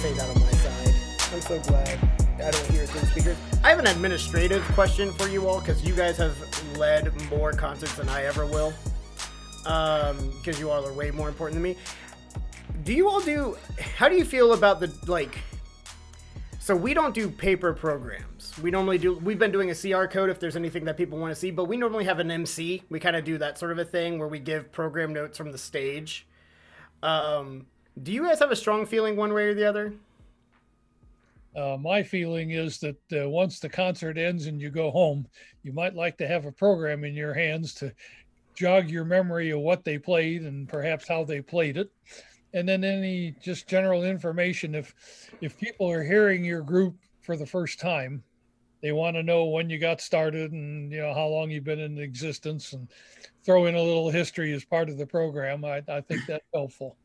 say that on my side. I'm so glad I don't hear it through speakers. I have an administrative question for you all because you guys have led more concerts than I ever will. Um, because you all are way more important than me. Do you all do? How do you feel about the like? So we don't do paper programs. We normally do. We've been doing a QR code if there's anything that people want to see, but we normally have an MC. We kind of do that sort of a thing where we give program notes from the stage. Um, do you guys have a strong feeling one way or the other? Uh, my feeling is that uh, once the concert ends and you go home, you might like to have a program in your hands to jog your memory of what they played and perhaps how they played it. And then any just general information. If if people are hearing your group for the first time, they want to know when you got started and you know how long you've been in existence and throw in a little history as part of the program. I, I think that's helpful.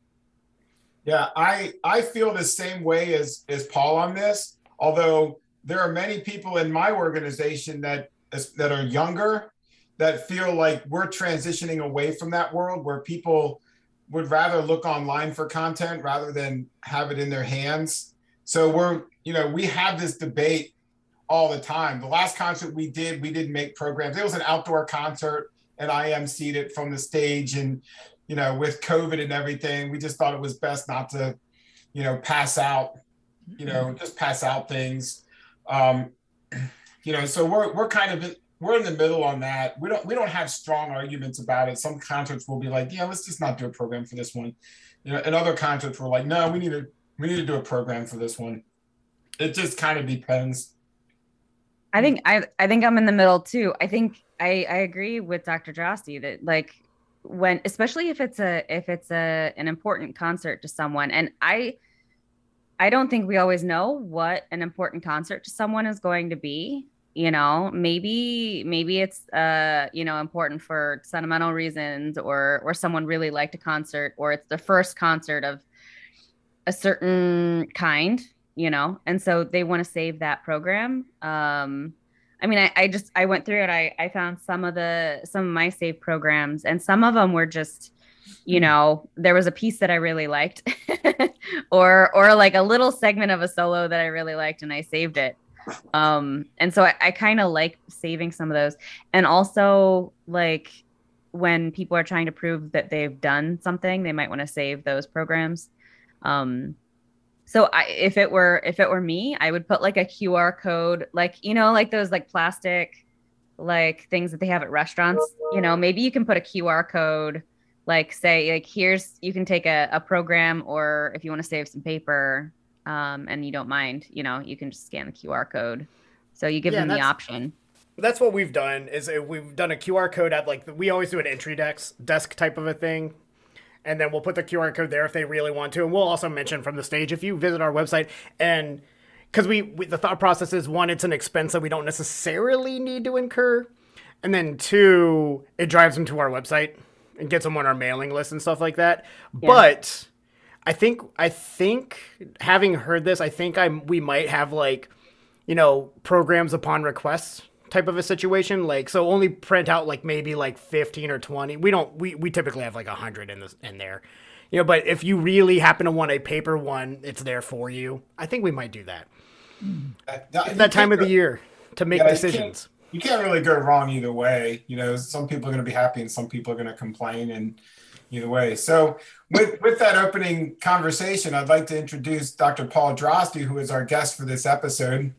Yeah, I I feel the same way as as Paul on this. Although there are many people in my organization that that are younger that feel like we're transitioning away from that world where people would rather look online for content rather than have it in their hands. So we're, you know, we have this debate all the time. The last concert we did, we didn't make programs. It was an outdoor concert and I emceed it from the stage. And you know, with COVID and everything, we just thought it was best not to, you know, pass out, you know, mm-hmm. just pass out things. Um, you know, so we're we're kind of we're in the middle on that. We don't we don't have strong arguments about it. Some concerts will be like, yeah, let's just not do a program for this one. You know, and other concerts were like, no, we need to we need to do a program for this one. It just kind of depends. I think I I think I'm in the middle too. I think I I agree with Dr. Droste that like when especially if it's a if it's a an important concert to someone and i i don't think we always know what an important concert to someone is going to be you know maybe maybe it's uh you know important for sentimental reasons or or someone really liked a concert or it's the first concert of a certain kind you know and so they want to save that program um I mean, I, I just I went through it. I I found some of the some of my save programs, and some of them were just, you know, there was a piece that I really liked, or or like a little segment of a solo that I really liked, and I saved it. Um, and so I, I kind of like saving some of those, and also like when people are trying to prove that they've done something, they might want to save those programs. Um, so I, if it were if it were me i would put like a qr code like you know like those like plastic like things that they have at restaurants you know maybe you can put a qr code like say like here's you can take a, a program or if you want to save some paper um, and you don't mind you know you can just scan the qr code. So you give yeah, them the option. That's what we've done is we've done a qr code at like we always do an entry desk desk type of a thing and then we'll put the QR code there if they really want to. And we'll also mention from the stage if you visit our website and because we, we, the thought process is one, it's an expense that we don't necessarily need to incur, and then two, it drives them to our website and gets them on our mailing list and stuff like that. Yeah. But I think I think having heard this, I think I we might have like you know programs upon request type of a situation like so only print out like maybe like 15 or 20 we don't we, we typically have like 100 in this in there. You know but if you really happen to want a paper one it's there for you. I think we might do that. Mm. That, that, that time of the year to make yeah, decisions you can't, you can't really go wrong either way. You know some people are going to be happy and some people are going to complain and either way. So with with that opening conversation i'd like to introduce dr paul droste who is our guest for this episode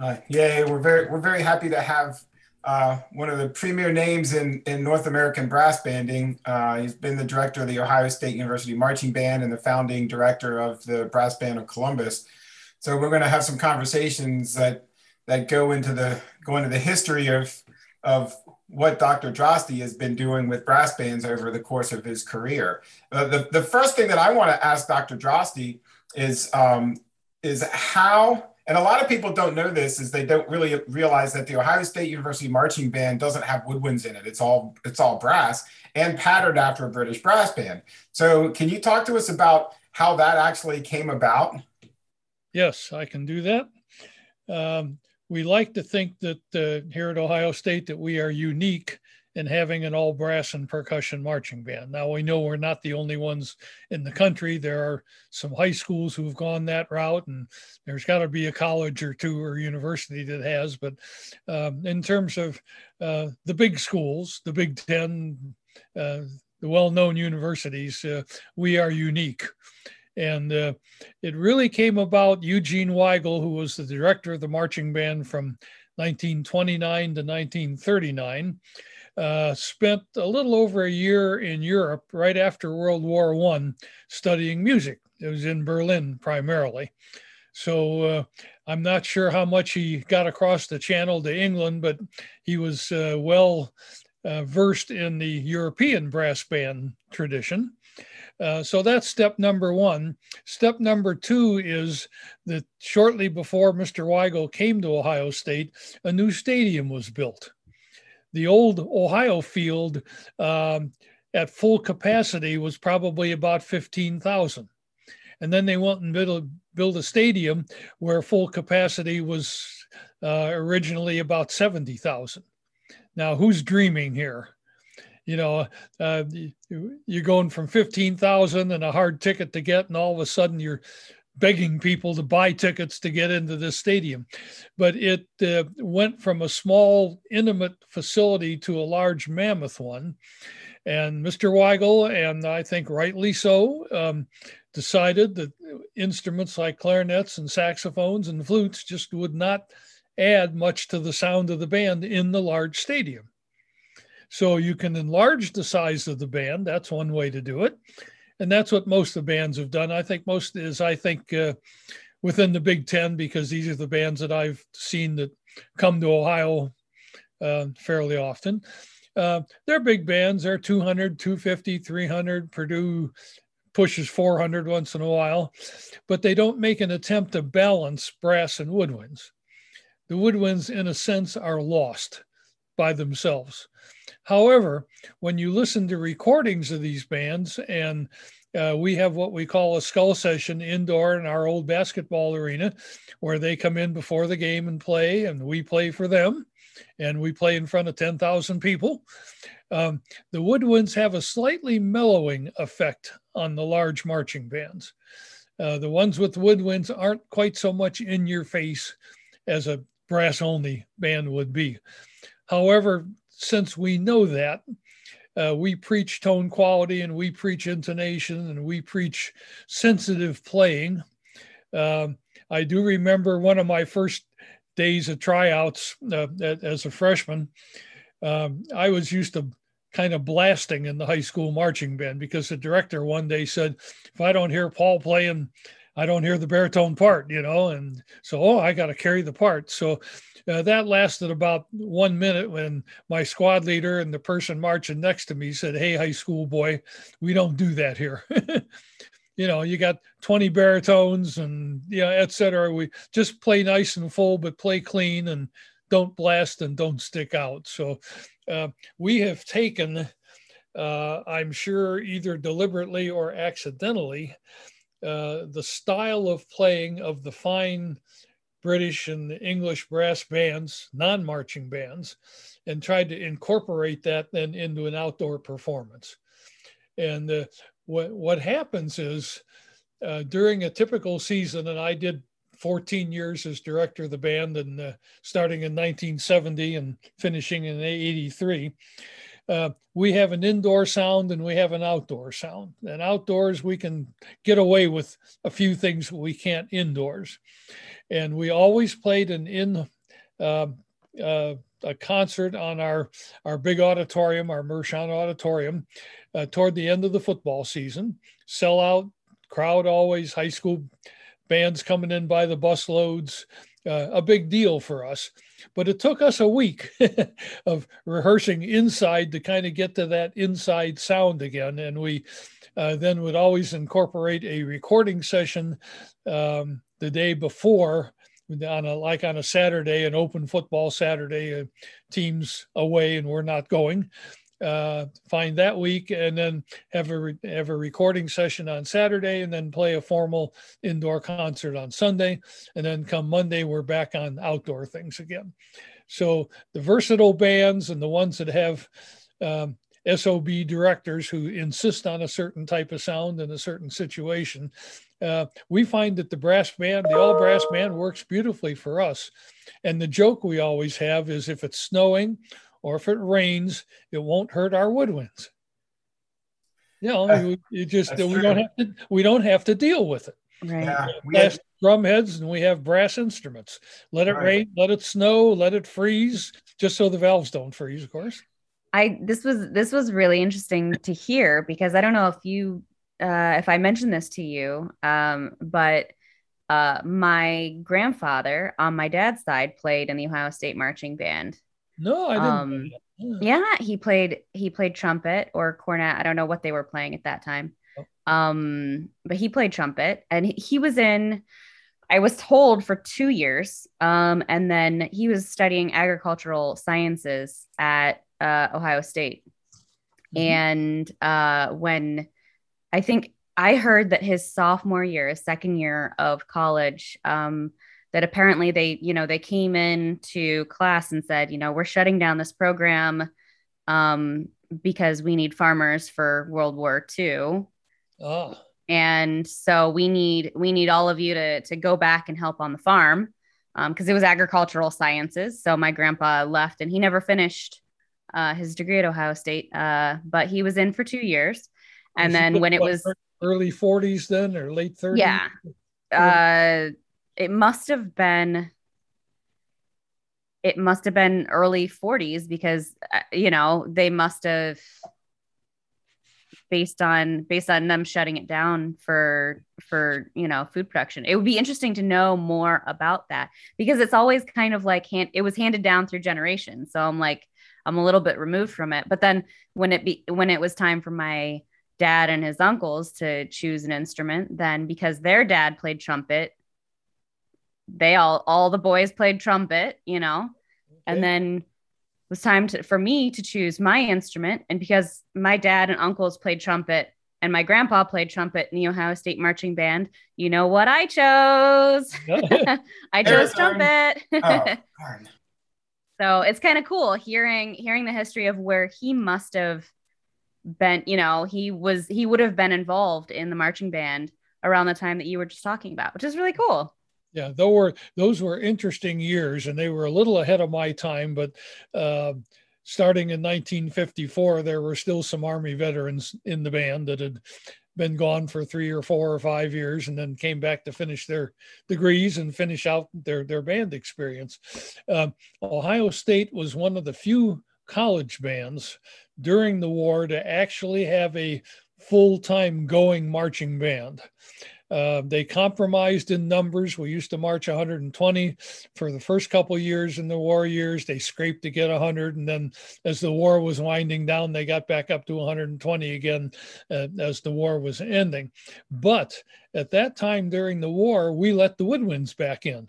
uh, yeah, we're very we're very happy to have uh, one of the premier names in, in North American brass banding. Uh, he's been the director of the Ohio State University Marching Band and the founding director of the Brass Band of Columbus. So we're going to have some conversations that that go into the go into the history of of what Dr. Droste has been doing with brass bands over the course of his career. Uh, the, the first thing that I want to ask Dr. Droste is um, is how and a lot of people don't know this is they don't really realize that the ohio state university marching band doesn't have woodwinds in it. It's all it's all brass and patterned after a british brass band. So can you talk to us about how that actually came about? Yes i can do that. Um, we like to think that uh, here at ohio state that we are unique and having an all brass and percussion marching band. Now we know we're not the only ones in the country. There are some high schools who've gone that route, and there's got to be a college or two or university that has. But um, in terms of uh, the big schools, the Big Ten, uh, the well-known universities, uh, we are unique. And uh, it really came about Eugene Weigel, who was the director of the marching band from 1929 to 1939 uh, spent a little over a year in Europe right after World War One studying music. It was in Berlin primarily. So uh, I'm not sure how much he got across the channel to England, but he was uh, well uh, versed in the European brass band tradition. Uh, so that's step number one. Step number two is that shortly before Mr. Weigel came to Ohio State, a new stadium was built the old Ohio field um, at full capacity was probably about 15,000. And then they went and built, built a stadium where full capacity was uh, originally about 70,000. Now, who's dreaming here? You know, uh, you're going from 15,000 and a hard ticket to get, and all of a sudden you're begging people to buy tickets to get into this stadium. But it uh, went from a small, intimate facility to a large, mammoth one. And Mr. Weigel, and I think rightly so, um, decided that instruments like clarinets and saxophones and flutes just would not add much to the sound of the band in the large stadium. So you can enlarge the size of the band. That's one way to do it and that's what most of the bands have done. I think most is I think uh, within the Big Ten because these are the bands that I've seen that come to Ohio uh, fairly often. Uh, they're big bands. They're 200, 250, 300. Purdue pushes 400 once in a while, but they don't make an attempt to balance brass and woodwinds. The woodwinds, in a sense, are lost by themselves. However, when you listen to recordings of these bands, and uh, we have what we call a skull session indoor in our old basketball arena, where they come in before the game and play, and we play for them, and we play in front of 10,000 people. Um, the woodwinds have a slightly mellowing effect on the large marching bands. Uh, the ones with woodwinds aren't quite so much in your face as a brass only band would be. However, since we know that, uh, we preach tone quality and we preach intonation and we preach sensitive playing. Um, I do remember one of my first days of tryouts uh, as a freshman. Um, I was used to kind of blasting in the high school marching band because the director one day said, if I don't hear Paul playing, I don't hear the baritone part, you know, and so, oh, I got to carry the part. So uh, that lasted about one minute when my squad leader and the person marching next to me said, Hey, high school boy, we don't do that here. you know, you got 20 baritones and, you know, et cetera. We just play nice and full, but play clean and don't blast and don't stick out. So uh, we have taken, uh, I'm sure, either deliberately or accidentally, uh, the style of playing of the fine British and English brass bands, non marching bands, and tried to incorporate that then into an outdoor performance. And uh, what, what happens is uh, during a typical season, and I did 14 years as director of the band and uh, starting in 1970 and finishing in 83 uh, we have an indoor sound and we have an outdoor sound and outdoors we can get away with a few things we can't indoors and we always played an in uh, uh, a concert on our our big auditorium, our Mershon auditorium, uh, toward the end of the football season. Sell out crowd always, high school bands coming in by the bus loads, uh, a big deal for us. But it took us a week of rehearsing inside to kind of get to that inside sound again, and we uh, then would always incorporate a recording session um, the day before on a like on a Saturday, an open football Saturday, uh, teams away and we're not going. Uh, find that week and then have a re- have a recording session on Saturday and then play a formal indoor concert on Sunday and then come Monday we're back on outdoor things again. So the versatile bands and the ones that have um, SOB directors who insist on a certain type of sound in a certain situation. Uh, we find that the brass band, the all brass band, works beautifully for us. And the joke we always have is if it's snowing or if it rains, it won't hurt our woodwinds. You know, you just we true. don't have to we don't have to deal with it. Right. Yeah, we have drum heads and we have brass instruments. Let it right. rain, let it snow, let it freeze, just so the valves don't freeze, of course. I this was this was really interesting to hear because I don't know if you uh, if I mentioned this to you, um, but uh, my grandfather on my dad's side played in the Ohio State marching band. No, I didn't. Um, yeah. yeah, he played he played trumpet or cornet. I don't know what they were playing at that time. Oh. Um, but he played trumpet and he was in I was told for two years. Um, and then he was studying agricultural sciences at uh, Ohio State. Mm-hmm. And uh, when I think I heard that his sophomore year, his second year of college, um, that apparently they, you know, they came in to class and said, you know, we're shutting down this program um, because we need farmers for World War II. Oh. And so we need we need all of you to to go back and help on the farm because um, it was agricultural sciences. So my grandpa left and he never finished uh, his degree at Ohio State, uh, but he was in for two years. And was then when it was early 40s, then or late 30s, yeah, uh, it must have been. It must have been early 40s because uh, you know they must have based on based on them shutting it down for for you know food production it would be interesting to know more about that because it's always kind of like hand it was handed down through generations so i'm like i'm a little bit removed from it but then when it be when it was time for my dad and his uncles to choose an instrument then because their dad played trumpet they all all the boys played trumpet you know okay. and then it was time to, for me to choose my instrument. And because my dad and uncles played trumpet and my grandpa played trumpet in the Ohio State Marching Band, you know what I chose? I chose trumpet. oh, so it's kind of cool hearing hearing the history of where he must have been, you know, he was he would have been involved in the marching band around the time that you were just talking about, which is really cool. Yeah, those were those were interesting years, and they were a little ahead of my time. But uh, starting in 1954, there were still some Army veterans in the band that had been gone for three or four or five years, and then came back to finish their degrees and finish out their their band experience. Uh, Ohio State was one of the few college bands during the war to actually have a full time going marching band. Uh, they compromised in numbers. We used to march 120 for the first couple years in the war years. They scraped to get 100, and then as the war was winding down, they got back up to 120 again uh, as the war was ending. But at that time during the war, we let the woodwinds back in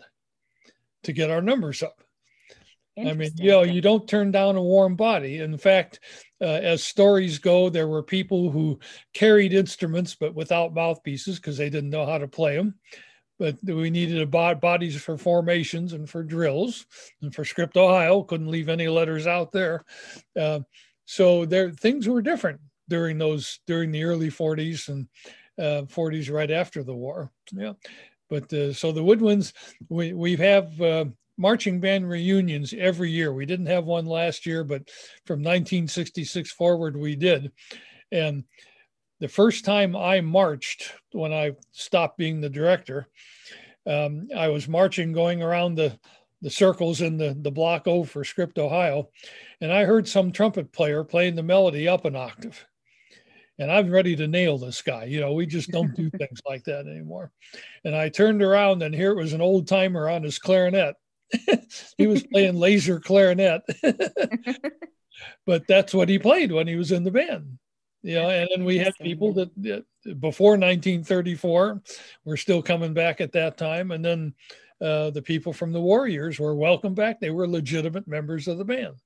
to get our numbers up. I mean, you know, you don't turn down a warm body. In fact, uh, as stories go, there were people who carried instruments but without mouthpieces because they didn't know how to play them. But we needed a bodies for formations and for drills and for Script Ohio. Couldn't leave any letters out there. Uh, so there, things were different during those during the early 40s and uh, 40s right after the war. Yeah, but uh, so the woodwinds we we have uh, marching band reunions every year. We didn't have one last year, but from 1966 forward, we did. And the first time I marched, when I stopped being the director, um, I was marching going around the, the circles in the, the block O for Script, Ohio, and I heard some trumpet player playing the melody up an octave. And I'm ready to nail this guy. You know, we just don't do things like that anymore. And I turned around, and here it was an old timer on his clarinet he was playing laser clarinet. but that's what he played when he was in the band. You know, and then we had people that, that before 1934 were still coming back at that time. And then uh, the people from the Warriors were welcome back. They were legitimate members of the band.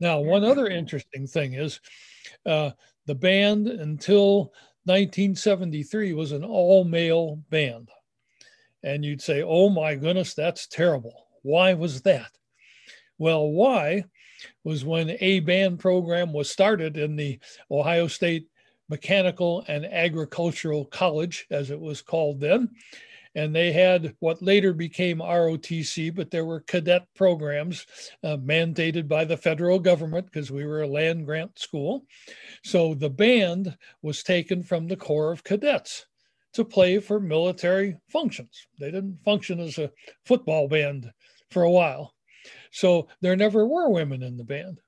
Now, one other interesting thing is uh, the band until 1973 was an all male band. And you'd say, oh my goodness, that's terrible. Why was that? Well, why was when a band program was started in the Ohio State Mechanical and Agricultural College, as it was called then. And they had what later became ROTC, but there were cadet programs uh, mandated by the federal government because we were a land grant school. So the band was taken from the Corps of Cadets to play for military functions. They didn't function as a football band for a while. So there never were women in the band.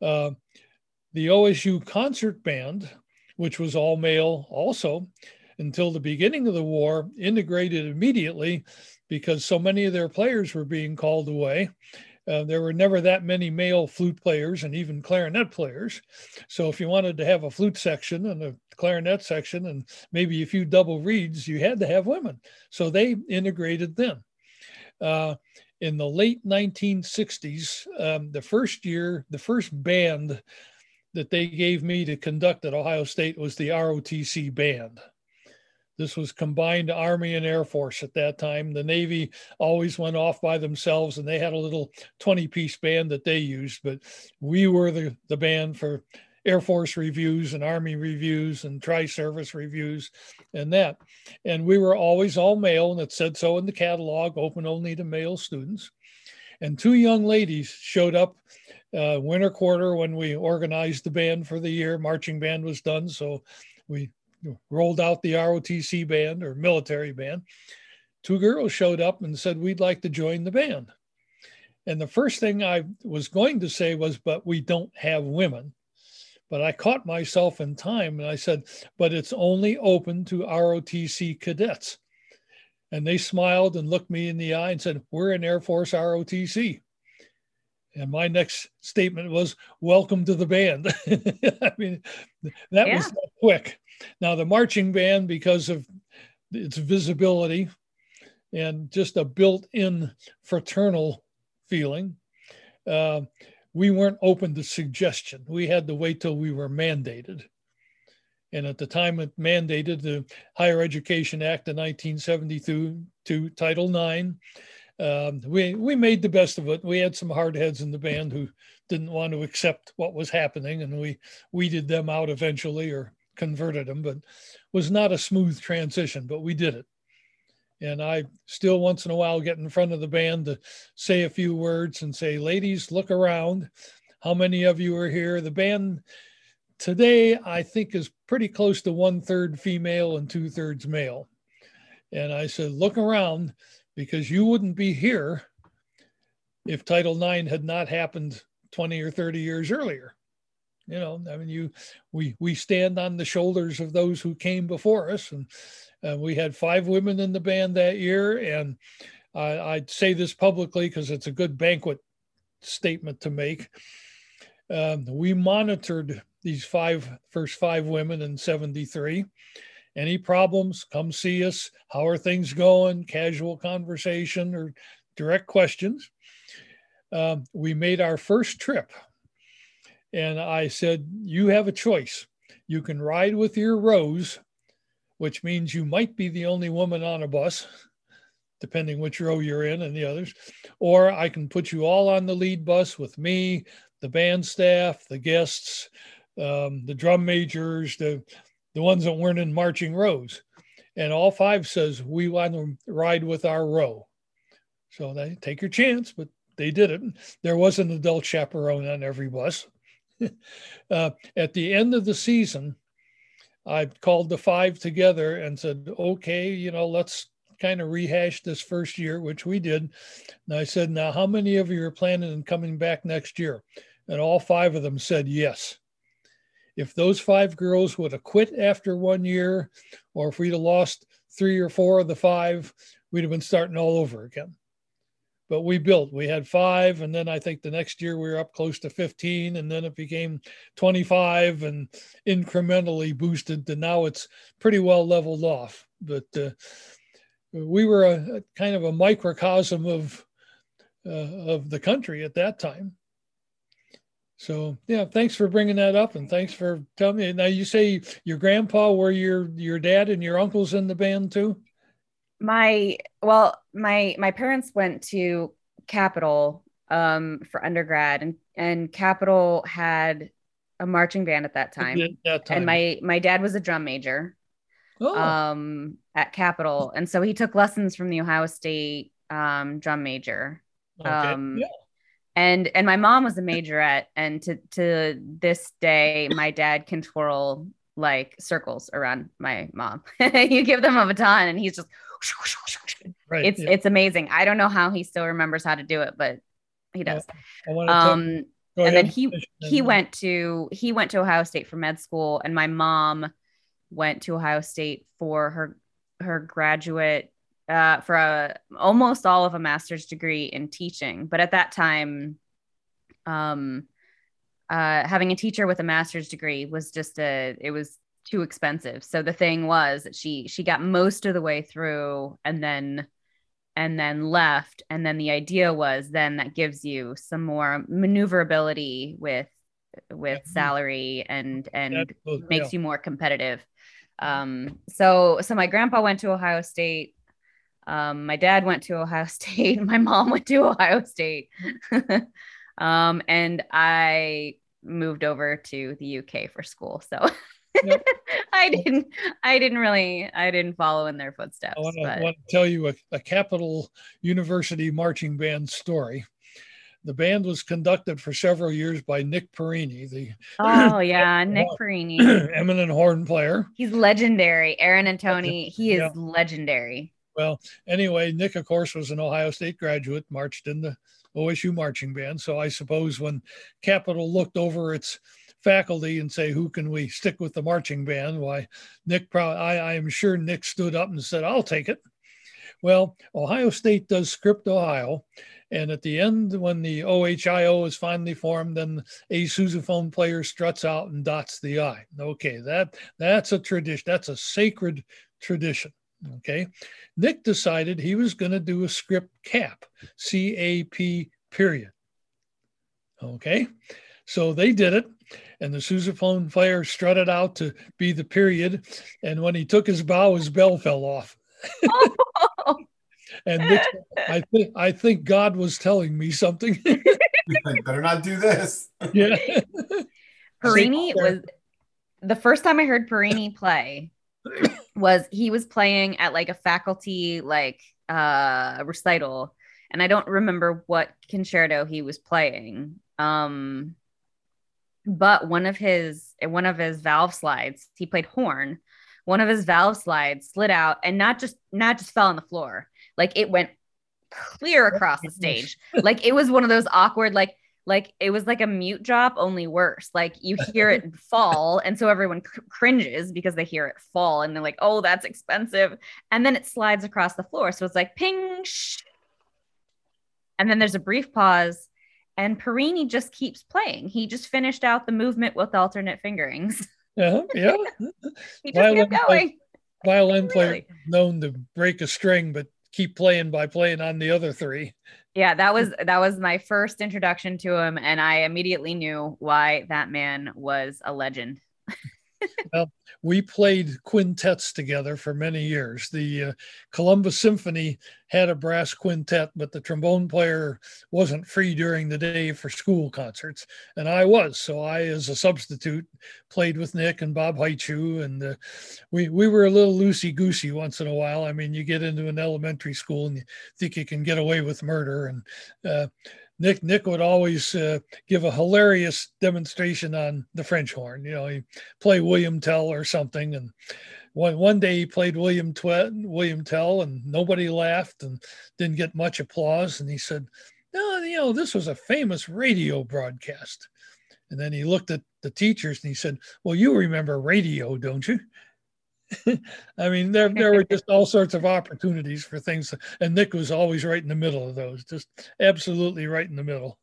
Uh, the OSU concert band, which was all male also, until the beginning of the war, integrated immediately because so many of their players were being called away. Uh, there were never that many male flute players and even clarinet players. So if you wanted to have a flute section and a clarinet section and maybe a few double reeds, you had to have women. So they integrated them. Uh, in the late 1960s, um, the first year, the first band that they gave me to conduct at Ohio State was the ROTC band. This was combined Army and Air Force at that time. The Navy always went off by themselves and they had a little 20 piece band that they used, but we were the, the band for Air Force reviews and Army reviews and tri service reviews and that. And we were always all male, and it said so in the catalog, open only to male students. And two young ladies showed up uh, winter quarter when we organized the band for the year. Marching band was done, so we rolled out the ROTC band or military band. Two girls showed up and said, We'd like to join the band. And the first thing I was going to say was, But we don't have women. But I caught myself in time and I said, But it's only open to ROTC cadets. And they smiled and looked me in the eye and said, We're an Air Force ROTC. And my next statement was, Welcome to the band. I mean, that yeah. was quick. Now, the marching band, because of its visibility and just a built in fraternal feeling, uh, we weren't open to suggestion. We had to wait till we were mandated. And at the time it mandated the Higher Education Act of 1972 to Title IX, um, we we made the best of it. We had some hard heads in the band who didn't want to accept what was happening, and we weeded them out eventually or converted them. But was not a smooth transition, but we did it. And I still once in a while get in front of the band to say a few words and say, "Ladies, look around. How many of you are here?" The band today, I think, is pretty close to one third female and two thirds male. And I said, "Look around." because you wouldn't be here if Title IX had not happened 20 or 30 years earlier. You know, I mean, you we we stand on the shoulders of those who came before us, and uh, we had five women in the band that year. And I, I'd say this publicly because it's a good banquet statement to make. Um, we monitored these five first five women in 73 any problems, come see us. How are things going? Casual conversation or direct questions. Um, we made our first trip. And I said, You have a choice. You can ride with your rows, which means you might be the only woman on a bus, depending which row you're in and the others. Or I can put you all on the lead bus with me, the band staff, the guests, um, the drum majors, the the ones that weren't in marching rows. And all five says, we want to ride with our row. So they take your chance, but they did it. There was an adult chaperone on every bus. uh, at the end of the season, I called the five together and said, okay, you know, let's kind of rehash this first year, which we did. And I said, now, how many of you are planning on coming back next year? And all five of them said yes if those five girls would have quit after one year, or if we'd have lost three or four of the five, we'd have been starting all over again. But we built, we had five, and then I think the next year we were up close to 15, and then it became 25 and incrementally boosted to now it's pretty well leveled off. But uh, we were a, a, kind of a microcosm of uh, of the country at that time. So yeah, thanks for bringing that up, and thanks for telling me. Now you say your grandpa were your your dad and your uncles in the band too. My well, my my parents went to Capital um, for undergrad, and and Capital had a marching band at that time. At that time. And my my dad was a drum major oh, um at Capital. And so he took lessons from the Ohio State um drum major. okay. um, yeah. And and my mom was a majorette and to to this day my dad can twirl like circles around my mom. you give them a baton and he's just right. it's yeah. it's amazing. I don't know how he still remembers how to do it, but he does. I Um and ahead then he he went to he went to Ohio State for med school, and my mom went to Ohio State for her her graduate uh, for a, almost all of a master's degree in teaching. But at that time, um, uh, having a teacher with a master's degree was just a it was too expensive. So the thing was that she she got most of the way through, and then and then left and then the idea was then that gives you some more maneuverability with with Yeah. salary and and was- makes yeah. you more competitive um so so my grandpa went to ohio state um my dad went to ohio state my mom went to ohio state um and i moved over to the uk for school so I didn't i didn't really i didn't follow in their footsteps I want to, but want to tell you a, a Capital University marching band story. The band was conducted for several years by Nick Perrini, the oh yeah nick perrini eminent horn player. He's legendary. Aaron and Tony, he is Yeah. legendary. Well, anyway, Nick, of course, was an Ohio State graduate, marched in the OSU marching band. So I suppose when Capital looked over its faculty and say, who can we stick with the marching band? Why, Nick, probably, I, I am sure Nick stood up and said, I'll take it. Well, Ohio State does script Ohio. And at the end, when the OHIO is finally formed, then a sousaphone player struts out and dots the I. Okay, that that's a tradition. That's a sacred tradition. Okay. Nick decided he was going to do a script cap, C A P period. Okay. So they did it. And the sousaphone player strutted out to be the period. And when he took his bow, his bell fell off. And Nick, I think I think God was telling me something. Better not do this. yeah. Perrini was the first time I heard Perrini play was he was playing at like a faculty like uh recital and I don't remember what concerto he was playing. Um but one of his one of his valve slides, he played horn. One of his valve slides slid out and not just not just fell on the floor. Like it went clear across the stage. Like it was one of those awkward like like it was like a mute drop only worse like you hear it fall and so everyone cr- cringes because they hear it fall and they're like oh that's expensive and then it slides across the floor so it's like ping shh. and then there's a brief pause and Perrini just keeps playing he just finished out the movement with alternate fingerings Yeah. Uh-huh, yeah. he just Violin kept play- going Violin player Really? known to break a string, but keep playing by playing on the other three. yeah that was that was my first introduction to him and i immediately knew why that man was a legend we played quintets together for many years. The uh, Columbus Symphony had a brass quintet, but the trombone player wasn't free during the day for school concerts, and I was. So I, as a substitute, played with Nick and Bob Haichu, and uh, we we were a little loosey goosey once in a while. I mean, you get into an elementary school and you think you can get away with murder, and uh, Nick Nick would always uh, give a hilarious demonstration on the French horn. You know, he play William Tell or something. And one one day he played William Twe- William Tell, and nobody laughed and didn't get much applause. And he said, "No, you know, this was a famous radio broadcast." And then he looked at the teachers and he said, "Well, you remember radio, don't you?" I mean, there there were just all sorts of opportunities for things, and Nick was always right in the middle of those, just absolutely right in the middle.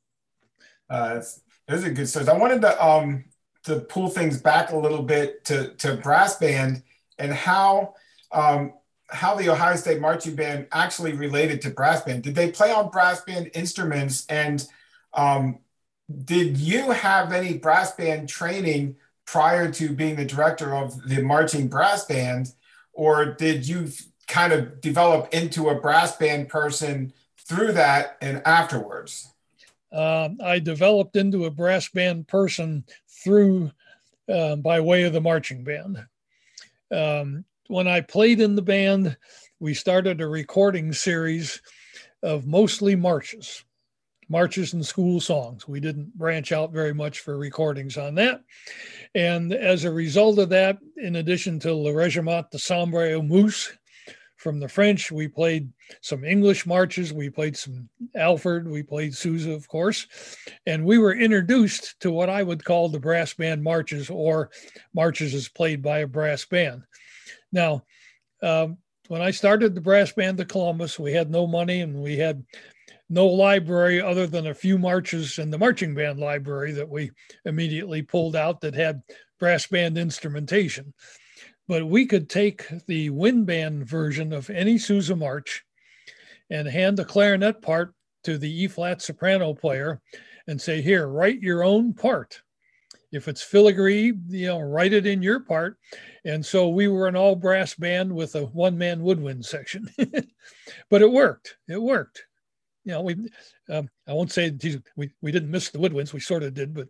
Uh, that's, those are good stories. I wanted to um to pull things back a little bit to to brass band and how um how the Ohio State marching band actually related to brass band. Did they play on brass band instruments? And um, did you have any brass band training prior to being the director of the marching brass band, or did you kind of develop into a brass band person through that and afterwards? uh, I developed into a brass band person through uh, by way of the marching band. Um, when I played in the band, we started a recording series of mostly marches, marches and school songs. We didn't branch out very much for recordings on that. And as a result of that, in addition to Le Régiment de Sambre et Meuse from the French, we played some English marches. We played some Alford. We played Sousa, of course. And we were introduced to what I would call the brass band marches or marches as played by a brass band. Now, um, when I started the brass band of Columbus, we had no money and we had no library other than a few marches in the marching band library that we immediately pulled out that had brass band instrumentation. But we could take the wind band version of any Sousa march and hand the clarinet part to the E flat soprano player and say, Here, write your own part. If it's filigree, you know, write it in your part. And so we were an all brass band with a one man woodwind section, but it worked. It worked. You know, we, um, I won't say we, we didn't miss the woodwinds. We sort of did, but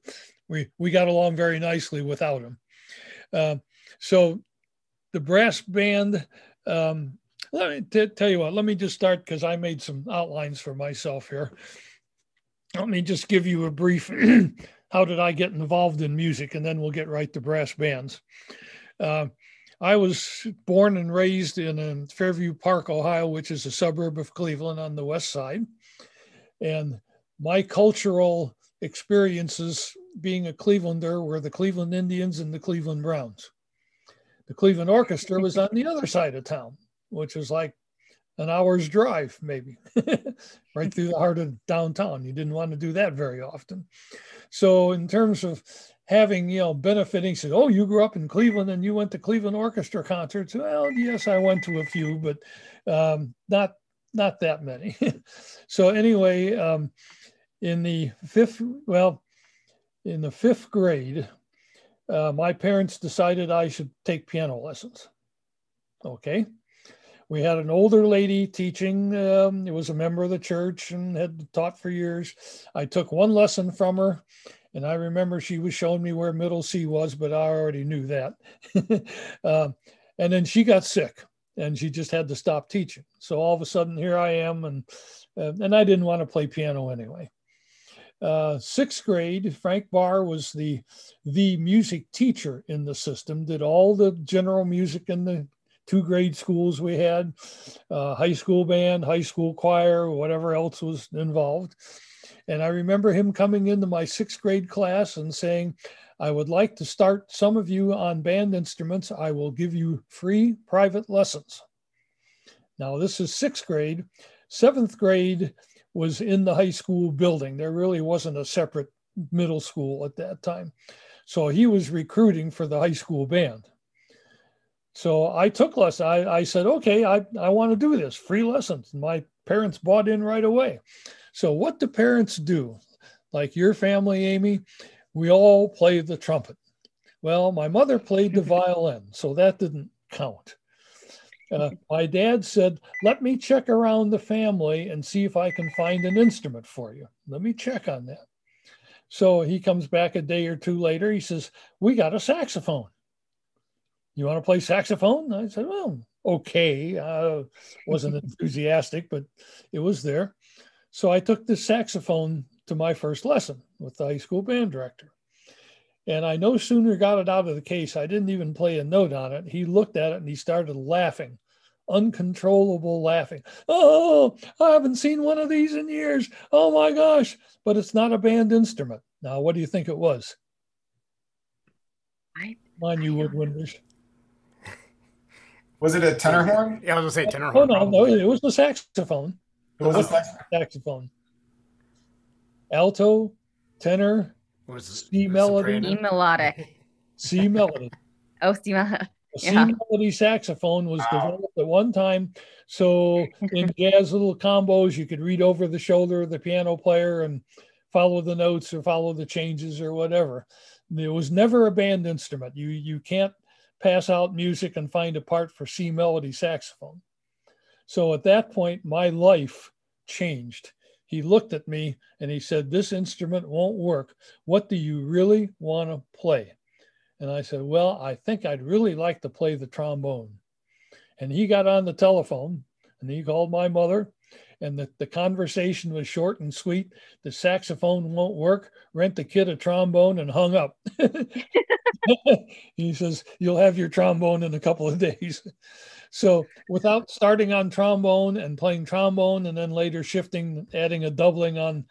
we, we got along very nicely without them. Uh, so the brass band, um, let me t- tell you what, let me just start because I made some outlines for myself here. Let me just give you a brief how did I get involved in music? And then we'll get right to brass bands. Uh, I was born and raised in uh, Fairview Park, Ohio, which is a suburb of Cleveland on the west side. And my cultural experiences being a Clevelander were the Cleveland Indians and the Cleveland Browns. The Cleveland Orchestra was on the other side of town, which was like an hour's drive, maybe, right through the heart of downtown. You didn't want to do that very often. So, in terms of having, you know, benefiting, said, Oh, you grew up in Cleveland and you went to Cleveland Orchestra concerts. Well, yes, I went to a few, but um, not not that many. so anyway, um, in the fifth, well, in the fifth grade, uh, my parents decided I should take piano lessons. Okay we had an older lady teaching. Um, it was a member of the church and had taught for years. I took one lesson from her, and I remember she was showing me where middle C was, but I already knew that. uh, and then she got sick, and she just had to stop teaching. So all of a sudden, here I am, and and I didn't want to play piano anyway. Uh, sixth grade, Frank Barr was the the music teacher in the system. Did all the general music in the two grade schools we had, uh, high school band, high school choir, whatever else was involved. And I remember him coming into my sixth grade class and saying, I would like to start some of you on band instruments. I will give you free private lessons. Now, this is sixth grade. Seventh grade was in the high school building. There really wasn't a separate middle school at that time. So he was recruiting for the high school band. So I took lessons. I, I said, okay, I, I want to do this free lessons. My parents bought in right away. So what do parents do? Like your family, Amy, we all play the trumpet. Well, my mother played the violin, so that didn't count. Uh, my dad said, Let me check around the family and see if I can find an instrument for you. Let me check on that. So he comes back a day or two later. He says, We got a saxophone you want to play saxophone? I said, well, okay. I wasn't enthusiastic, but it was there. So I took the saxophone to my first lesson with the high school band director. And I no sooner got it out of the case, I didn't even play a note on it. He looked at it and he started laughing, uncontrollable laughing. Oh, I haven't seen one of these in years. Oh my gosh. But it's not a band instrument. Now, what do you think it was? I, Mind you, woodwinders. Was it a tenor horn? Yeah, I was gonna say tenor Oh horn. no, no, probably. it was the saxophone. It was oh. a Saxophone. Alto, tenor, Was C melody. C melodic, C melody. Oh, Steve. A C Yeah. melody saxophone was Wow. developed at one time. So in jazz little combos, you could read over the shoulder of the piano player and follow the notes or follow the changes or whatever. It was never a band instrument. You you can't pass out music and find a part for C melody saxophone. So at that point, my life changed. He looked at me and he said, This instrument won't work. What do you really want to play? And I said, Well, I think I'd really like to play the trombone. And he got on the telephone and he called my mother. And the, the conversation was short and sweet. The saxophone won't work. Rent the kid a trombone and hung up. he says, You'll have your trombone in a couple of days. So without starting on trombone and playing trombone and then later shifting, adding a doubling on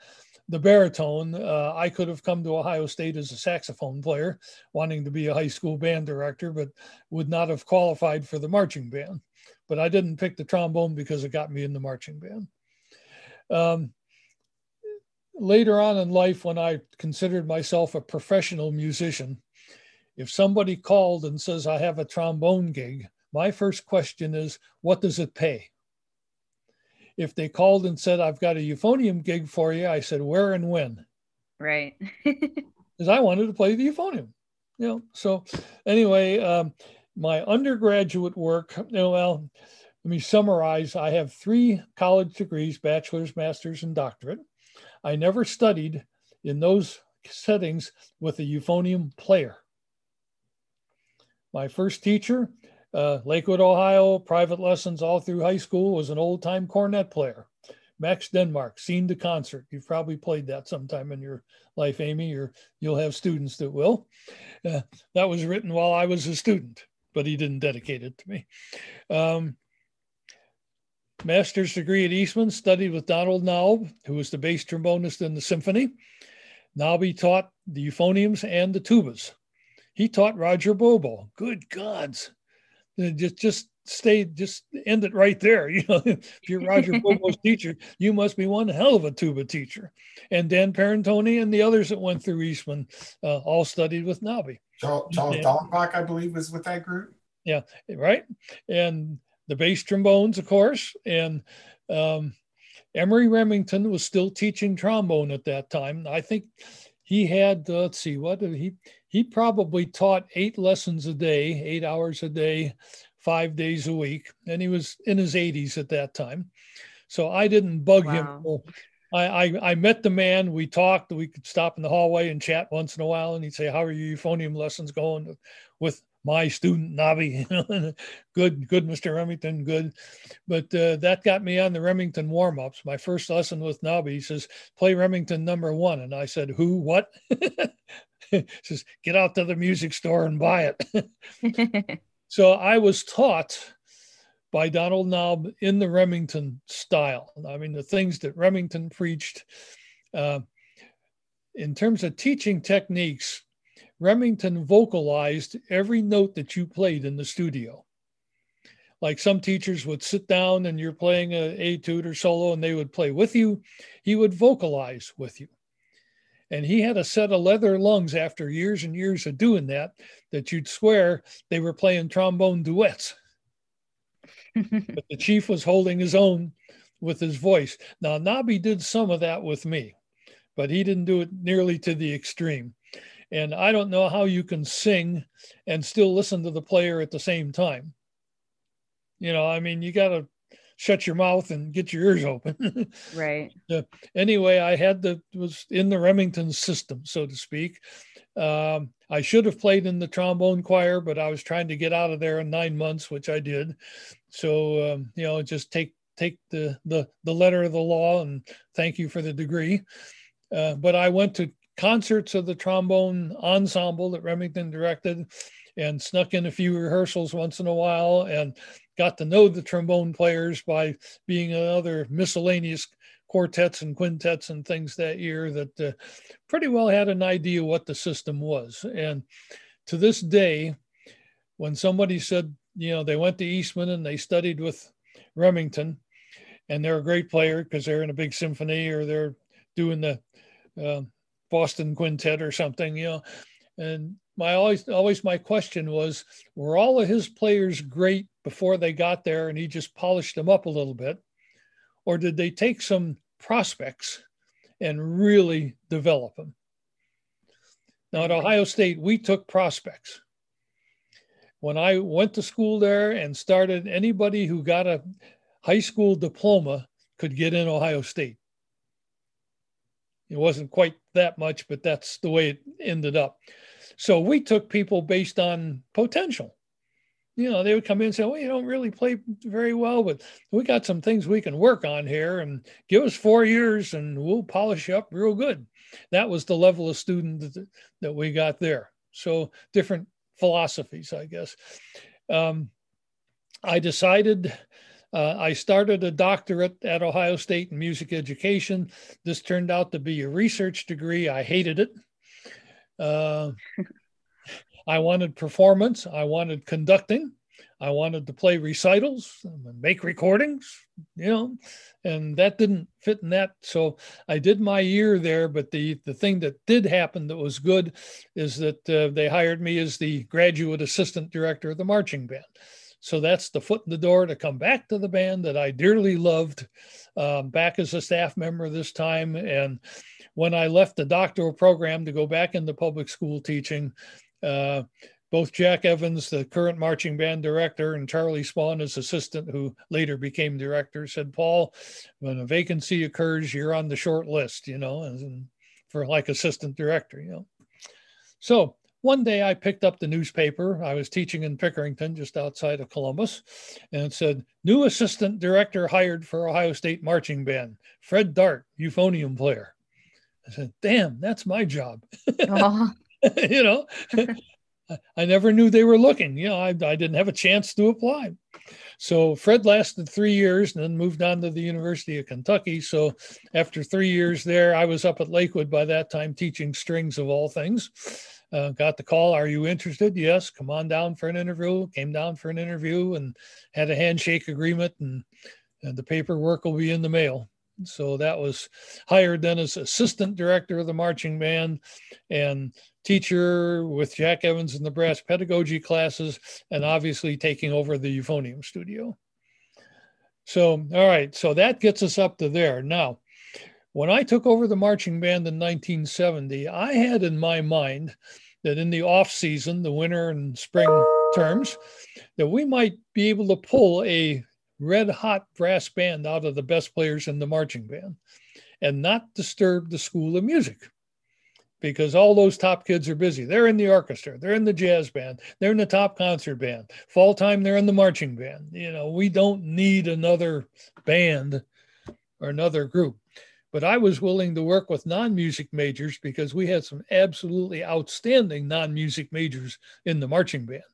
the baritone, uh, I could have come to Ohio State as a saxophone player, wanting to be a high school band director, but would not have qualified for the marching band. But I didn't pick the trombone because it got me in the marching band. Um, later on in life, when I considered myself a professional musician, if somebody called and says, I have a trombone gig, my first question is, what does it pay? If they called and said, I've got a euphonium gig for you, I said, where and when? Right. Because I wanted to play the euphonium. You know, so anyway, um, my undergraduate work, you know, well, let me summarize. I have three college degrees, bachelor's, master's, and doctorate. I never studied in those settings with a euphonium player. My first teacher uh, Lakewood, Ohio, private lessons all through high school, was an old time cornet player. Max Denmark, seen the Concert. You've probably played that sometime in your life, Amy, or you'll have students that will. Uh, that was written while I was a student, but he didn't dedicate it to me. Um, master's degree at Eastman, studied with Donald Knaub, who was the bass trombonist in the symphony. Knaub taught the euphoniums and the tubas. He taught Roger Bobo. Good gods just just stay just end it right there. You know if you're roger bobo's teacher you must be one hell of a tuba teacher. And dan Perantoni and the others that went through eastman uh, all studied with nabi. Charles, charles Daellenbach, i believe was with that group. Yeah right. And the bass trombones of course. And um, Emory remington was still teaching trombone at that time. I think he had uh, let's see what did he he probably taught eight lessons a day, eight hours a day, five days a week. And he was in his 80s at that time. So I didn't bug wow. him. I, I, I, met the man. We talked. We could stop in the hallway and chat once in a while. And he'd say, How are your euphonium lessons going with my student Nabi? good, good, Mr. Remington, good. But uh, that got me on the Remington warm ups. My first lesson with Nabi, he says, Play Remington number one. And I said, Who, what? says, get out to the music store and buy it. so I was taught by Donald Knaub in the Remington style. I mean, the things that Remington preached. Uh, in terms of teaching techniques, Remington vocalized every note that you played in the studio. Like some teachers would sit down and you're playing a etude or solo and they would play with you. He would vocalize with you. And he had a set of leather lungs after years and years of doing that, that you'd swear they were playing trombone duets. but the chief was holding his own with his voice. Now, Nabi did some of that with me, but he didn't do it nearly to the extreme. And I don't know how you can sing and still listen to the player at the same time. You know, I mean, you got to shut your mouth and get your ears open. right. Uh, anyway, I had the was in the Remington system, so to speak. Um, I should have played in the trombone choir, but I was trying to get out of there in nine months, which I did. So um, you know, just take take the the the letter of the law and thank you for the degree. Uh, but I went to concerts of the trombone ensemble that Remington directed and snuck in a few rehearsals once in a while and got to know the trombone players by being in other miscellaneous quartets and quintets and things that year that uh, pretty well had an idea what the system was. And to this day, when somebody said, you know, they went to Eastman and they studied with Remington, and they're a great player because they're in a big symphony or they're doing the uh, Boston Quintet or something, you know, and my always always my question was were all of his players great before they got there and he just polished them up a little bit? Or did they take some prospects and really develop them? Now at ohio state we took prospects. When i went to school there and started anybody who got a high school diploma could get in ohio state. It wasn't quite that much, but that's the way it ended up. So we took people based on potential. You know, they would come in and say, Well, you don't really play very well, but we got some things we can work on here and give us four years and we'll polish you up real good. That was the level of student that, that we got there. So different philosophies, I guess. Um, I decided uh, I started a doctorate at Ohio State in music education. This turned out to be a research degree. I hated it. Uh, I wanted performance. I wanted conducting. I wanted to play recitals and make recordings, you know, and that didn't fit in that. So I did my year there. But the the thing that did happen that was good is that uh, they hired me as the graduate assistant director of the marching band. So that's the foot in the door to come back to the band that I dearly loved, um, back as a staff member this time. And when I left the doctoral program to go back into public school teaching, uh, both Jack Evans, the current marching band director, and Charlie Spohn, his assistant, who later became director, said, Paul, when a vacancy occurs, you're on the short list, you know, for like assistant director, you know. So one day I picked up the newspaper. I was teaching in Pickerington, just outside of Columbus, and it said, New assistant director hired for Ohio State marching band, Fred Dart, euphonium player. I said, Damn, that's my job. you know, I never knew they were looking. You know, I, I didn't have a chance to apply. So Fred lasted three years and then moved on to the University of Kentucky. So after three years there, I was up at Lakewood by that time teaching strings of all things. Uh, got the call. Are you interested? Yes. Come on down for an interview. Came down for an interview and had a handshake agreement, and, and the paperwork will be in the mail. So that was hired then as assistant director of the marching band and teacher with Jack Evans in the brass pedagogy classes, and obviously taking over the euphonium studio. So, all right, so that gets us up to there. Now, when I took over the marching band in 1970, I had in my mind that in the off season, the winter and spring terms, that we might be able to pull a red hot brass band out of the best players in the marching band and not disturb the school of music because all those top kids are busy. They're in the orchestra, they're in the jazz band, they're in the top concert band. Fall time, they're in the marching band. You know, we don't need another band or another group but I was willing to work with non music majors because we had some absolutely outstanding non music majors in the marching band,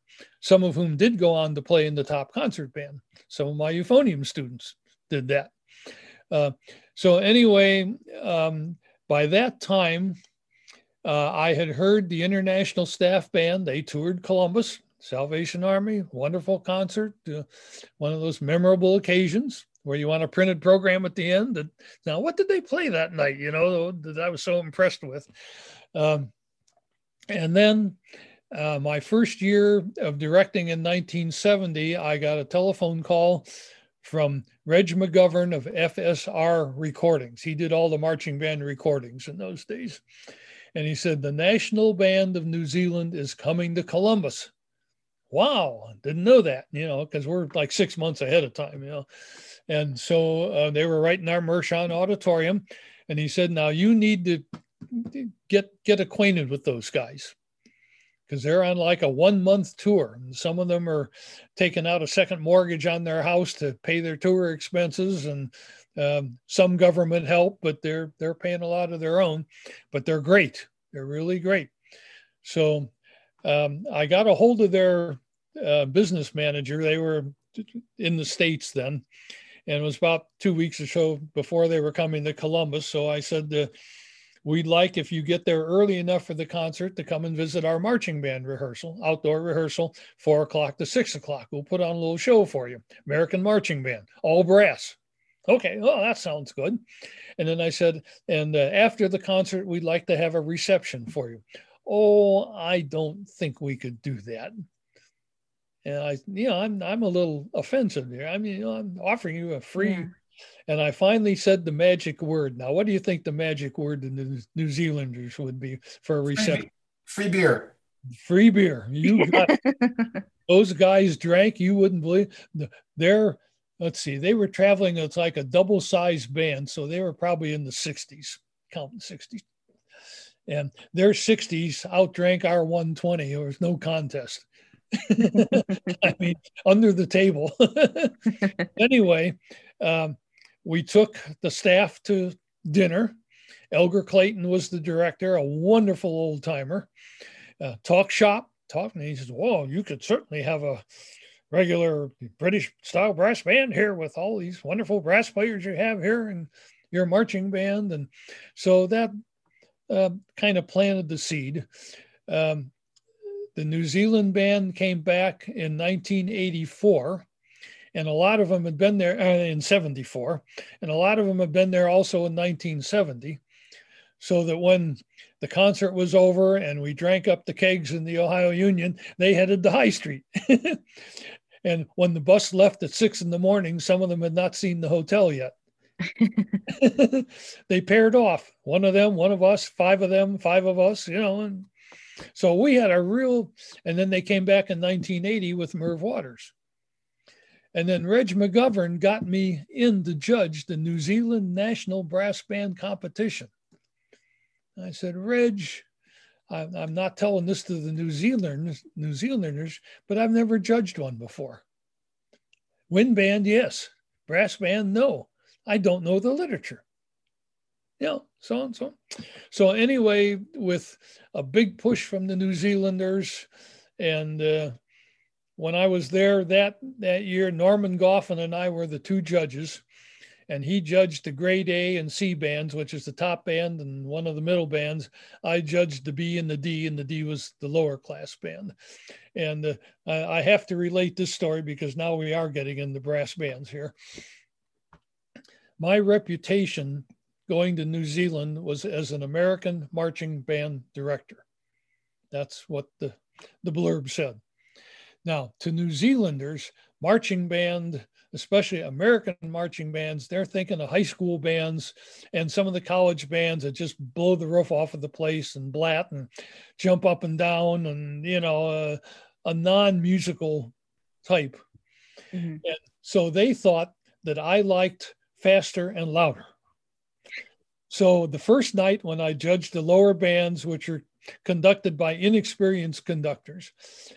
some of whom did go on to play in the top concert band. Some of my euphonium students did that. Uh, so, anyway, um, by that time, uh, I had heard the International Staff Band, they toured Columbus, Salvation Army, wonderful concert, uh, one of those memorable occasions where you want a printed program at the end. And now, what did they play that night? You know, that I was so impressed with. Um, and then uh, my first year of directing in 1970, I got a telephone call from Reg McGovern of FSR Recordings. He did all the marching band recordings in those days. And he said, The National Band of New Zealand is coming to Columbus. Wow, didn't know that, you know, because we're like six months ahead of time, you know. And so uh, they were right in our Mershon auditorium. And he said, now you need to get, get acquainted with those guys because they're on like a one month tour. And some of them are taking out a second mortgage on their house to pay their tour expenses and um, some government help, but they're, they're paying a lot of their own, but they're great. They're really great. So um, I got a hold of their uh, business manager. They were in the States then and it was about two weeks or so before they were coming to Columbus. So I said, uh, We'd like, if you get there early enough for the concert, to come and visit our marching band rehearsal, outdoor rehearsal, four o'clock to six o'clock. We'll put on a little show for you. American Marching Band, all brass. Okay, oh, that sounds good. And then I said, and uh, after the concert, we'd like to have a reception for you. Oh, I don't think we could do that. And I, you know, I'm I'm a little offensive there. I mean, you know, I'm offering you a free, yeah. And I finally said the magic word. Now, what do you think the magic word to the New Zealanders would be for a reception? Free, free beer. Free beer. You got those guys drank. You wouldn't believe. They're let's see. They were traveling. It's like a double sized band, so they were probably in the 60s. counting 60s. And their 60s outdrank our 120. There was no contest. I mean, under the table. anyway, um, we took the staff to dinner. Elgar Clayton was the director, a wonderful old timer. Uh, talk shop, talk, and he says, "Well, you could certainly have a regular British style brass band here with all these wonderful brass players you have here and your marching band." And so that uh, kind of planted the seed. Um, the New Zealand band came back in 1984, and a lot of them had been there uh, in 74, and a lot of them had been there also in 1970. So that when the concert was over and we drank up the kegs in the Ohio Union, they headed to High Street. and when the bus left at six in the morning, some of them had not seen the hotel yet. they paired off one of them, one of us, five of them, five of us, you know, and so we had a real, and then they came back in 1980 with Merv Waters. And then Reg McGovern got me in to judge the New Zealand National Brass Band competition. I said, Reg, I'm not telling this to the New Zealanders, New Zealanders, but I've never judged one before. Wind band, yes. Brass band, no. I don't know the literature. Know, so and so. So anyway, with a big push from the New Zealanders, and uh, when I was there that that year, Norman Goffin and I were the two judges, and he judged the grade A and C bands, which is the top band and one of the middle bands. I judged the B and the D, and the D was the lower class band. And uh, I have to relate this story because now we are getting into brass bands here. My reputation going to New Zealand was as an American marching band director. That's what the, the blurb said. Now, to New Zealanders, marching band, especially American marching bands, they're thinking of high school bands and some of the college bands that just blow the roof off of the place and blat and jump up and down and, you know, uh, a non musical type. Mm-hmm. And so they thought that I liked faster and louder. So the first night when I judged the lower bands, which are conducted by inexperienced conductors,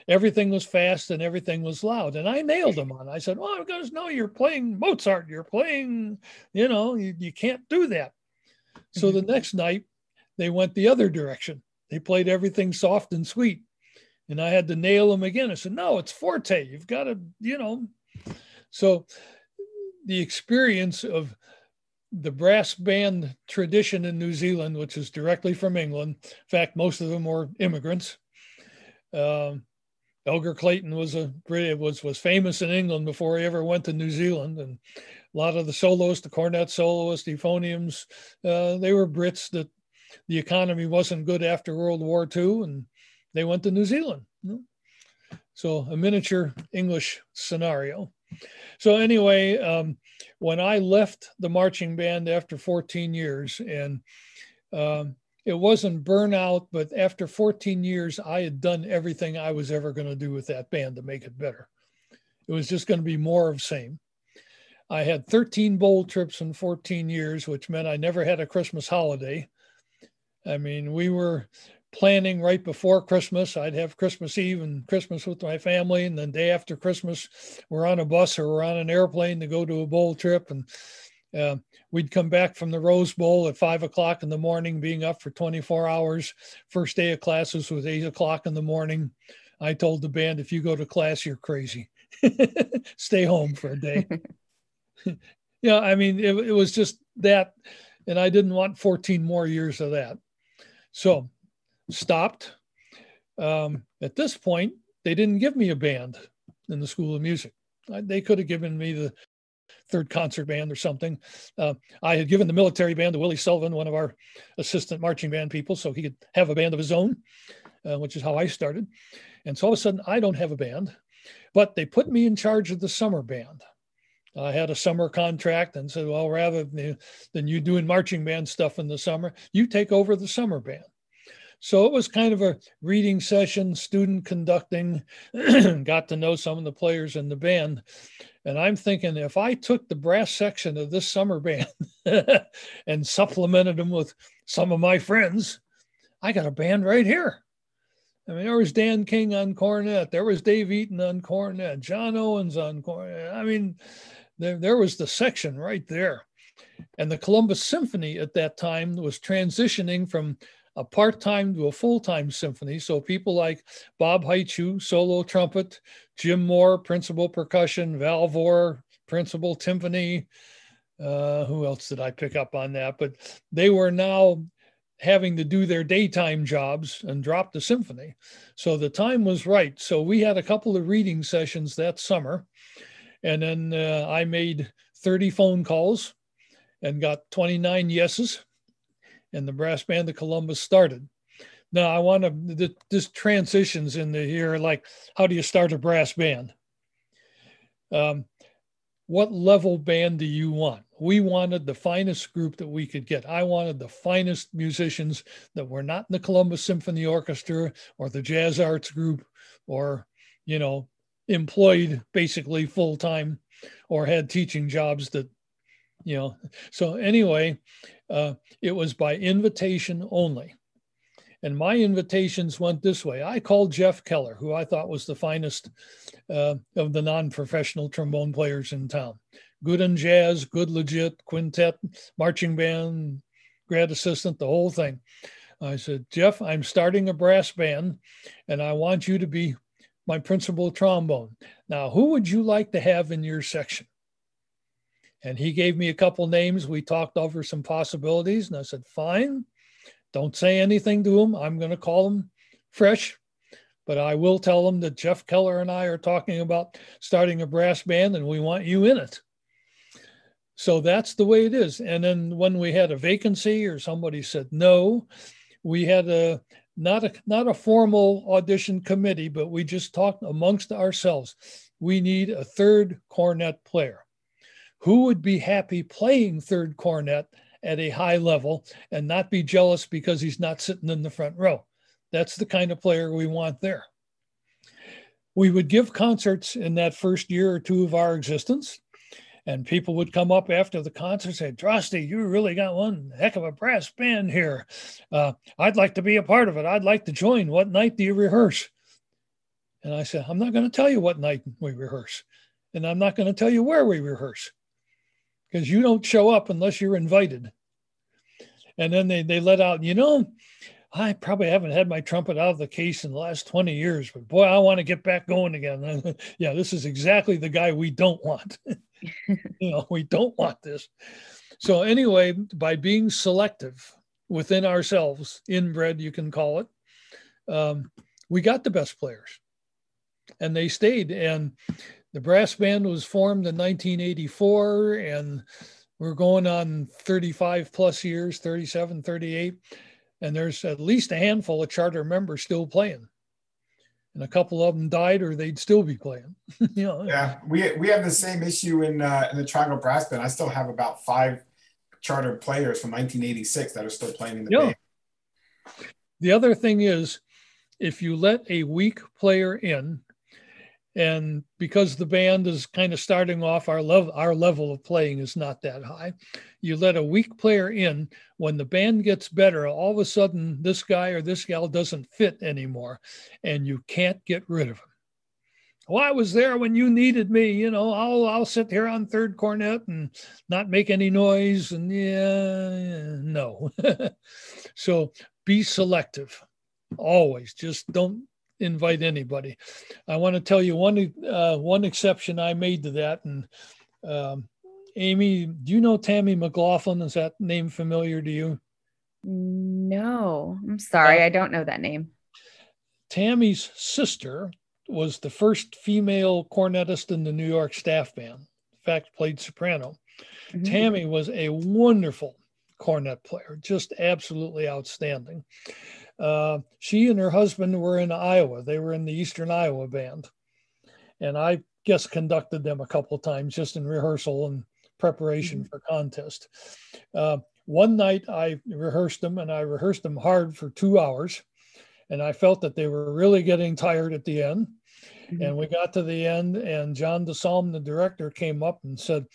everything was fast and everything was loud. And I nailed them on. I said, "Oh, guys, no, you're playing Mozart. You're playing, you know, you, you can't do that." So the mm-hmm. next night, they went the other direction. They played everything soft and sweet. And I had to nail them again. I said, no, it's forte. You've got to, you know. So the experience of the brass band tradition in New Zealand, which is directly from England. In fact, most of them were immigrants. Um, Elgar Clayton was a was was famous in England before he ever went to New Zealand, and a lot of the soloists, the cornet soloists, euphoniums, uh, they were Brits that the economy wasn't good after World War II, and they went to New Zealand. So a miniature English scenario. So anyway, um, when I left the marching band after 14 years, and um, it wasn't burnout, but after 14 years, I had done everything I was ever going to do with that band to make it better. It was just going to be more of same. I had 13 bowl trips in 14 years, which meant I never had a Christmas holiday. I mean, we were planning right before Christmas. I'd have Christmas Eve and Christmas with my family, and then day after Christmas, we're on a bus or we're on an airplane to go to a bowl trip, and uh, we'd come back from the Rose Bowl at five o'clock in the morning, being up for 24 hours. First day of classes was eight o'clock in the morning. I told the band, if you go to class, you're crazy. Stay home for a day. yeah, I mean, it, it was just that. And I didn't want 14 more years of that. So stopped. Um, at this point, they didn't give me a band in the School of Music. I, they could have given me the third concert band or something. Uh, I had given the military band to Willie Sullivan, one of our assistant marching band people, so he could have a band of his own, uh, which is how I started. And so all of a sudden, I don't have a band, but they put me in charge of the summer band. I had a summer contract and said, well, rather than, than you doing marching band stuff in the summer, you take over the summer band. So it was kind of a reading session, student conducting, got to know some of the players in the band. And I'm thinking if I took the brass section of this summer band and supplemented them with some of my friends, I got a band right here. I mean, there was Dan King on cornet, there was Dave Eaton on cornet, John Owens on cornet. I mean, there, there was the section right there. And the Columbus Symphony at that time was transitioning from a part-time to a full-time symphony. So people like Bob Haichu, solo trumpet, Jim Moore, principal percussion, Val Vohr, principal timpani. Uh, who else did I pick up on that? But they were now having to do their daytime jobs and drop the symphony. So the time was right. So we had a couple of reading sessions that summer. And then uh, I made 30 phone calls and got 29 yeses. And the brass band of Columbus started. Now I want to this transitions into here, like how do you start a brass band? Um, what level band do you want? We wanted the finest group that we could get. I wanted the finest musicians that were not in the Columbus Symphony Orchestra or the Jazz Arts Group or, you know, employed basically full time or had teaching jobs that, you know. So, anyway, uh, it was by invitation only. And my invitations went this way. I called Jeff Keller, who I thought was the finest uh, of the non professional trombone players in town. Good in jazz, good legit, quintet, marching band, grad assistant, the whole thing. I said, Jeff, I'm starting a brass band and I want you to be my principal trombone. Now, who would you like to have in your section? And he gave me a couple names. We talked over some possibilities, and I said, fine. Don't say anything to him. I'm going to call him fresh, but I will tell him that Jeff Keller and I are talking about starting a brass band and we want you in it. So that's the way it is. And then when we had a vacancy or somebody said no, we had a not a not a formal audition committee, but we just talked amongst ourselves. We need a third cornet player. Who would be happy playing third cornet at a high level and not be jealous because he's not sitting in the front row. That's the kind of player we want there. We would give concerts in that first year or two of our existence, and people would come up after the concert and say, Droste, you really got one heck of a brass band here. Uh, I'd like to be a part of it. I'd like to join. What night do you rehearse? And I said, I'm not going to tell you what night we rehearse, and I'm not going to tell you where we rehearse because you don't show up unless you're invited. And then they, they let out, you know, I probably haven't had my trumpet out of the case in the last 20 years, but boy, I want to get back going again. yeah, this is exactly the guy we don't want. you know, we don't want this. So, anyway, by being selective within ourselves, inbred, you can call it, um, we got the best players and they stayed. And the brass band was formed in 1984 and we're going on 35 plus years 37 38 and there's at least a handful of charter members still playing. And a couple of them died or they'd still be playing. You know yeah we we have the same issue in uh, in the triangle brass band. I still have about five charter players from 1986 that are still playing in the yeah. band. The other thing is if you let a weak player in and because the band is kind of starting off our level our level of playing is not that high. You let a weak player in when the band gets better all of a sudden this guy or this gal doesn't fit anymore and you can't get rid of him well oh, i was there when you needed me you know i'll i'll sit here on third cornet and not make any noise and yeah no. So be selective. Always. Just don't invite anybody. I want to tell you one uh, one exception I made to that. And um, Amy, do you know Tammy McLaughlin? Is that name familiar to you? No, I'm sorry, uh, I don't know that name. Tammy's sister was the first female cornetist in the New York staff band. In fact, played soprano. Mm-hmm. Tammy was a wonderful cornet player, just absolutely outstanding. Uh, she and her husband were in Iowa. They were in the Eastern Iowa band. And I guess conducted them a couple of times just in rehearsal and preparation mm-hmm. for contest. Uh, one night I rehearsed them and I rehearsed them hard for two hours. And I felt that they were really getting tired at the end. Mm-hmm. And we got to the end, and John DeSalm, the director, came up and said,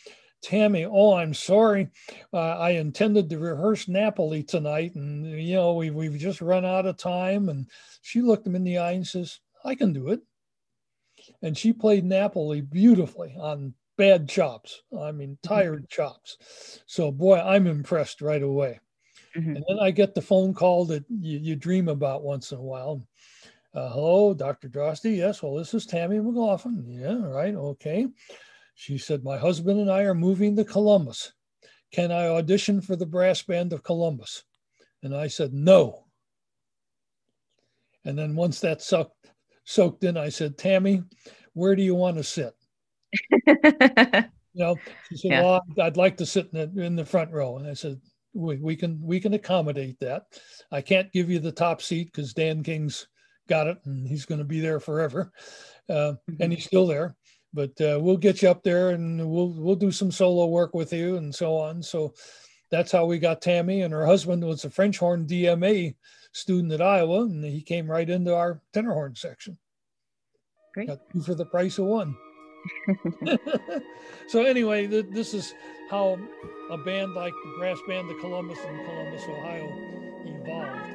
Tammy, oh, I'm sorry. Uh, I intended to rehearse Napoli tonight, and you know we we've just run out of time. And she looked him in the eye and says, I can do it. And she played Napoli beautifully on bad chops. I mean, Mm-hmm. tired chops. So, boy, I'm impressed right away. Mhm. And then I get the phone call that you, you dream about once in a while. Uh, hello, Dr. Droste. Yes, well, this is Tammy McLaughlin. Yeah, right. Okay. She said, My husband and I are moving to Columbus. Can I audition for the brass band of Columbus? And I said, No. And then once that sucked, soaked in, I said, Tammy, where do you want to sit? You know, she said, Yeah. "Well, I'd like to sit in the, in the front row." And I said, we, "We can we can accommodate that. I can't give you the top seat because Dan King's got it and he's going to be there forever, uh, and he's still there. But uh, we'll get you up there and we'll we'll do some solo work with you and so on." So that's how we got Tammy, and her husband was a French horn DMA student at Iowa, and he came right into our tenor horn section. Great. Got two for the price of one. so anyway, th- this is how a band like the brass band of Columbus in Columbus, Ohio, evolved.